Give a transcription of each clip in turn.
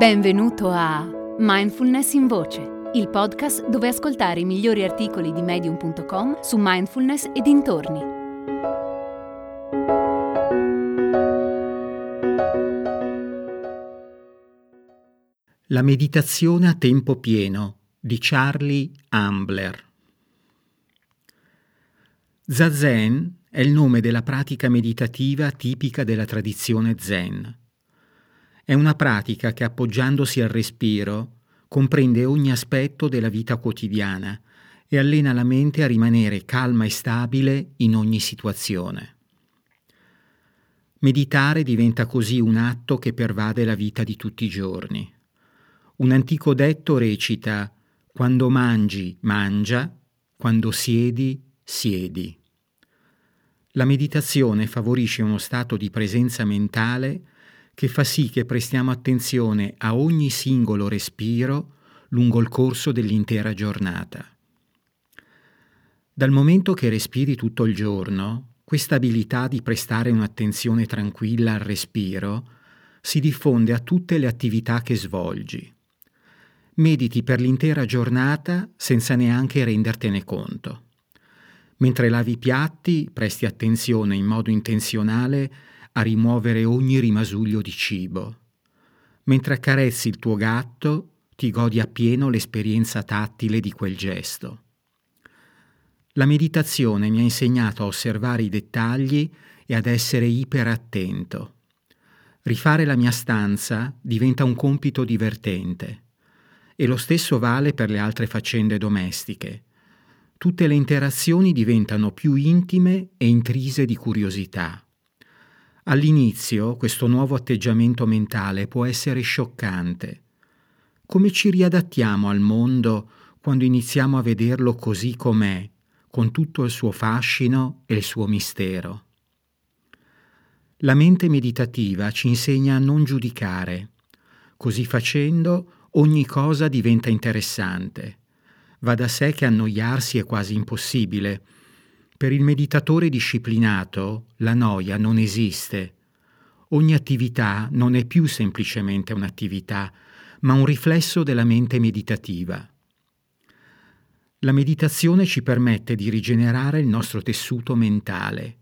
Benvenuto a Mindfulness in Voce, il podcast dove ascoltare i migliori articoli di medium.com su mindfulness e dintorni. La meditazione a tempo pieno di Charlie Ambler. Zazen è il nome della pratica meditativa tipica della tradizione zen. È una pratica che appoggiandosi al respiro comprende ogni aspetto della vita quotidiana e allena la mente a rimanere calma e stabile in ogni situazione. Meditare diventa così un atto che pervade la vita di tutti i giorni. Un antico detto recita quando mangi, mangia, quando siedi, siedi. La meditazione favorisce uno stato di presenza mentale che fa sì che prestiamo attenzione a ogni singolo respiro lungo il corso dell'intera giornata. Dal momento che respiri tutto il giorno, questa abilità di prestare un'attenzione tranquilla al respiro si diffonde a tutte le attività che svolgi. Mediti per l'intera giornata senza neanche rendertene conto. Mentre lavi i piatti, presti attenzione in modo intenzionale a rimuovere ogni rimasuglio di cibo. Mentre accarezzi il tuo gatto, ti godi appieno l'esperienza tattile di quel gesto. La meditazione mi ha insegnato a osservare i dettagli e ad essere iperattento. Rifare la mia stanza diventa un compito divertente e lo stesso vale per le altre faccende domestiche tutte le interazioni diventano più intime e intrise di curiosità. All'inizio questo nuovo atteggiamento mentale può essere scioccante. Come ci riadattiamo al mondo quando iniziamo a vederlo così com'è, con tutto il suo fascino e il suo mistero? La mente meditativa ci insegna a non giudicare. Così facendo ogni cosa diventa interessante Va da sé che annoiarsi è quasi impossibile. Per il meditatore disciplinato la noia non esiste. Ogni attività non è più semplicemente un'attività, ma un riflesso della mente meditativa. La meditazione ci permette di rigenerare il nostro tessuto mentale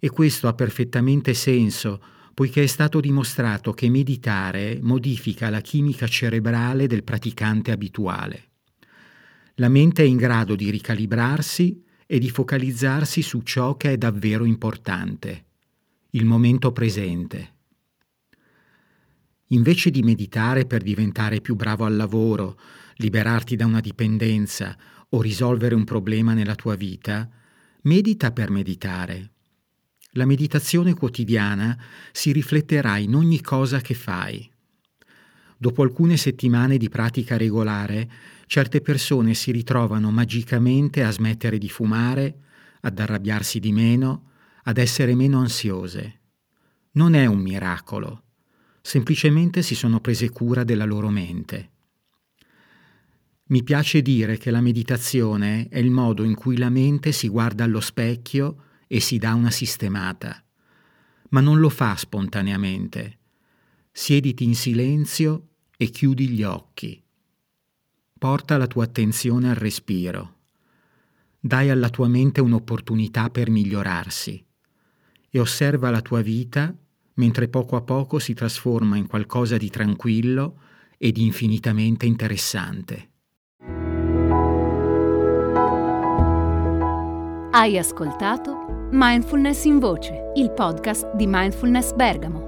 e questo ha perfettamente senso poiché è stato dimostrato che meditare modifica la chimica cerebrale del praticante abituale la mente è in grado di ricalibrarsi e di focalizzarsi su ciò che è davvero importante, il momento presente. Invece di meditare per diventare più bravo al lavoro, liberarti da una dipendenza o risolvere un problema nella tua vita, medita per meditare. La meditazione quotidiana si rifletterà in ogni cosa che fai. Dopo alcune settimane di pratica regolare, certe persone si ritrovano magicamente a smettere di fumare, ad arrabbiarsi di meno, ad essere meno ansiose. Non è un miracolo, semplicemente si sono prese cura della loro mente. Mi piace dire che la meditazione è il modo in cui la mente si guarda allo specchio e si dà una sistemata, ma non lo fa spontaneamente. Siediti in silenzio e chiudi gli occhi. Porta la tua attenzione al respiro. Dai alla tua mente un'opportunità per migliorarsi e osserva la tua vita mentre poco a poco si trasforma in qualcosa di tranquillo ed infinitamente interessante. Hai ascoltato Mindfulness in Voce, il podcast di Mindfulness Bergamo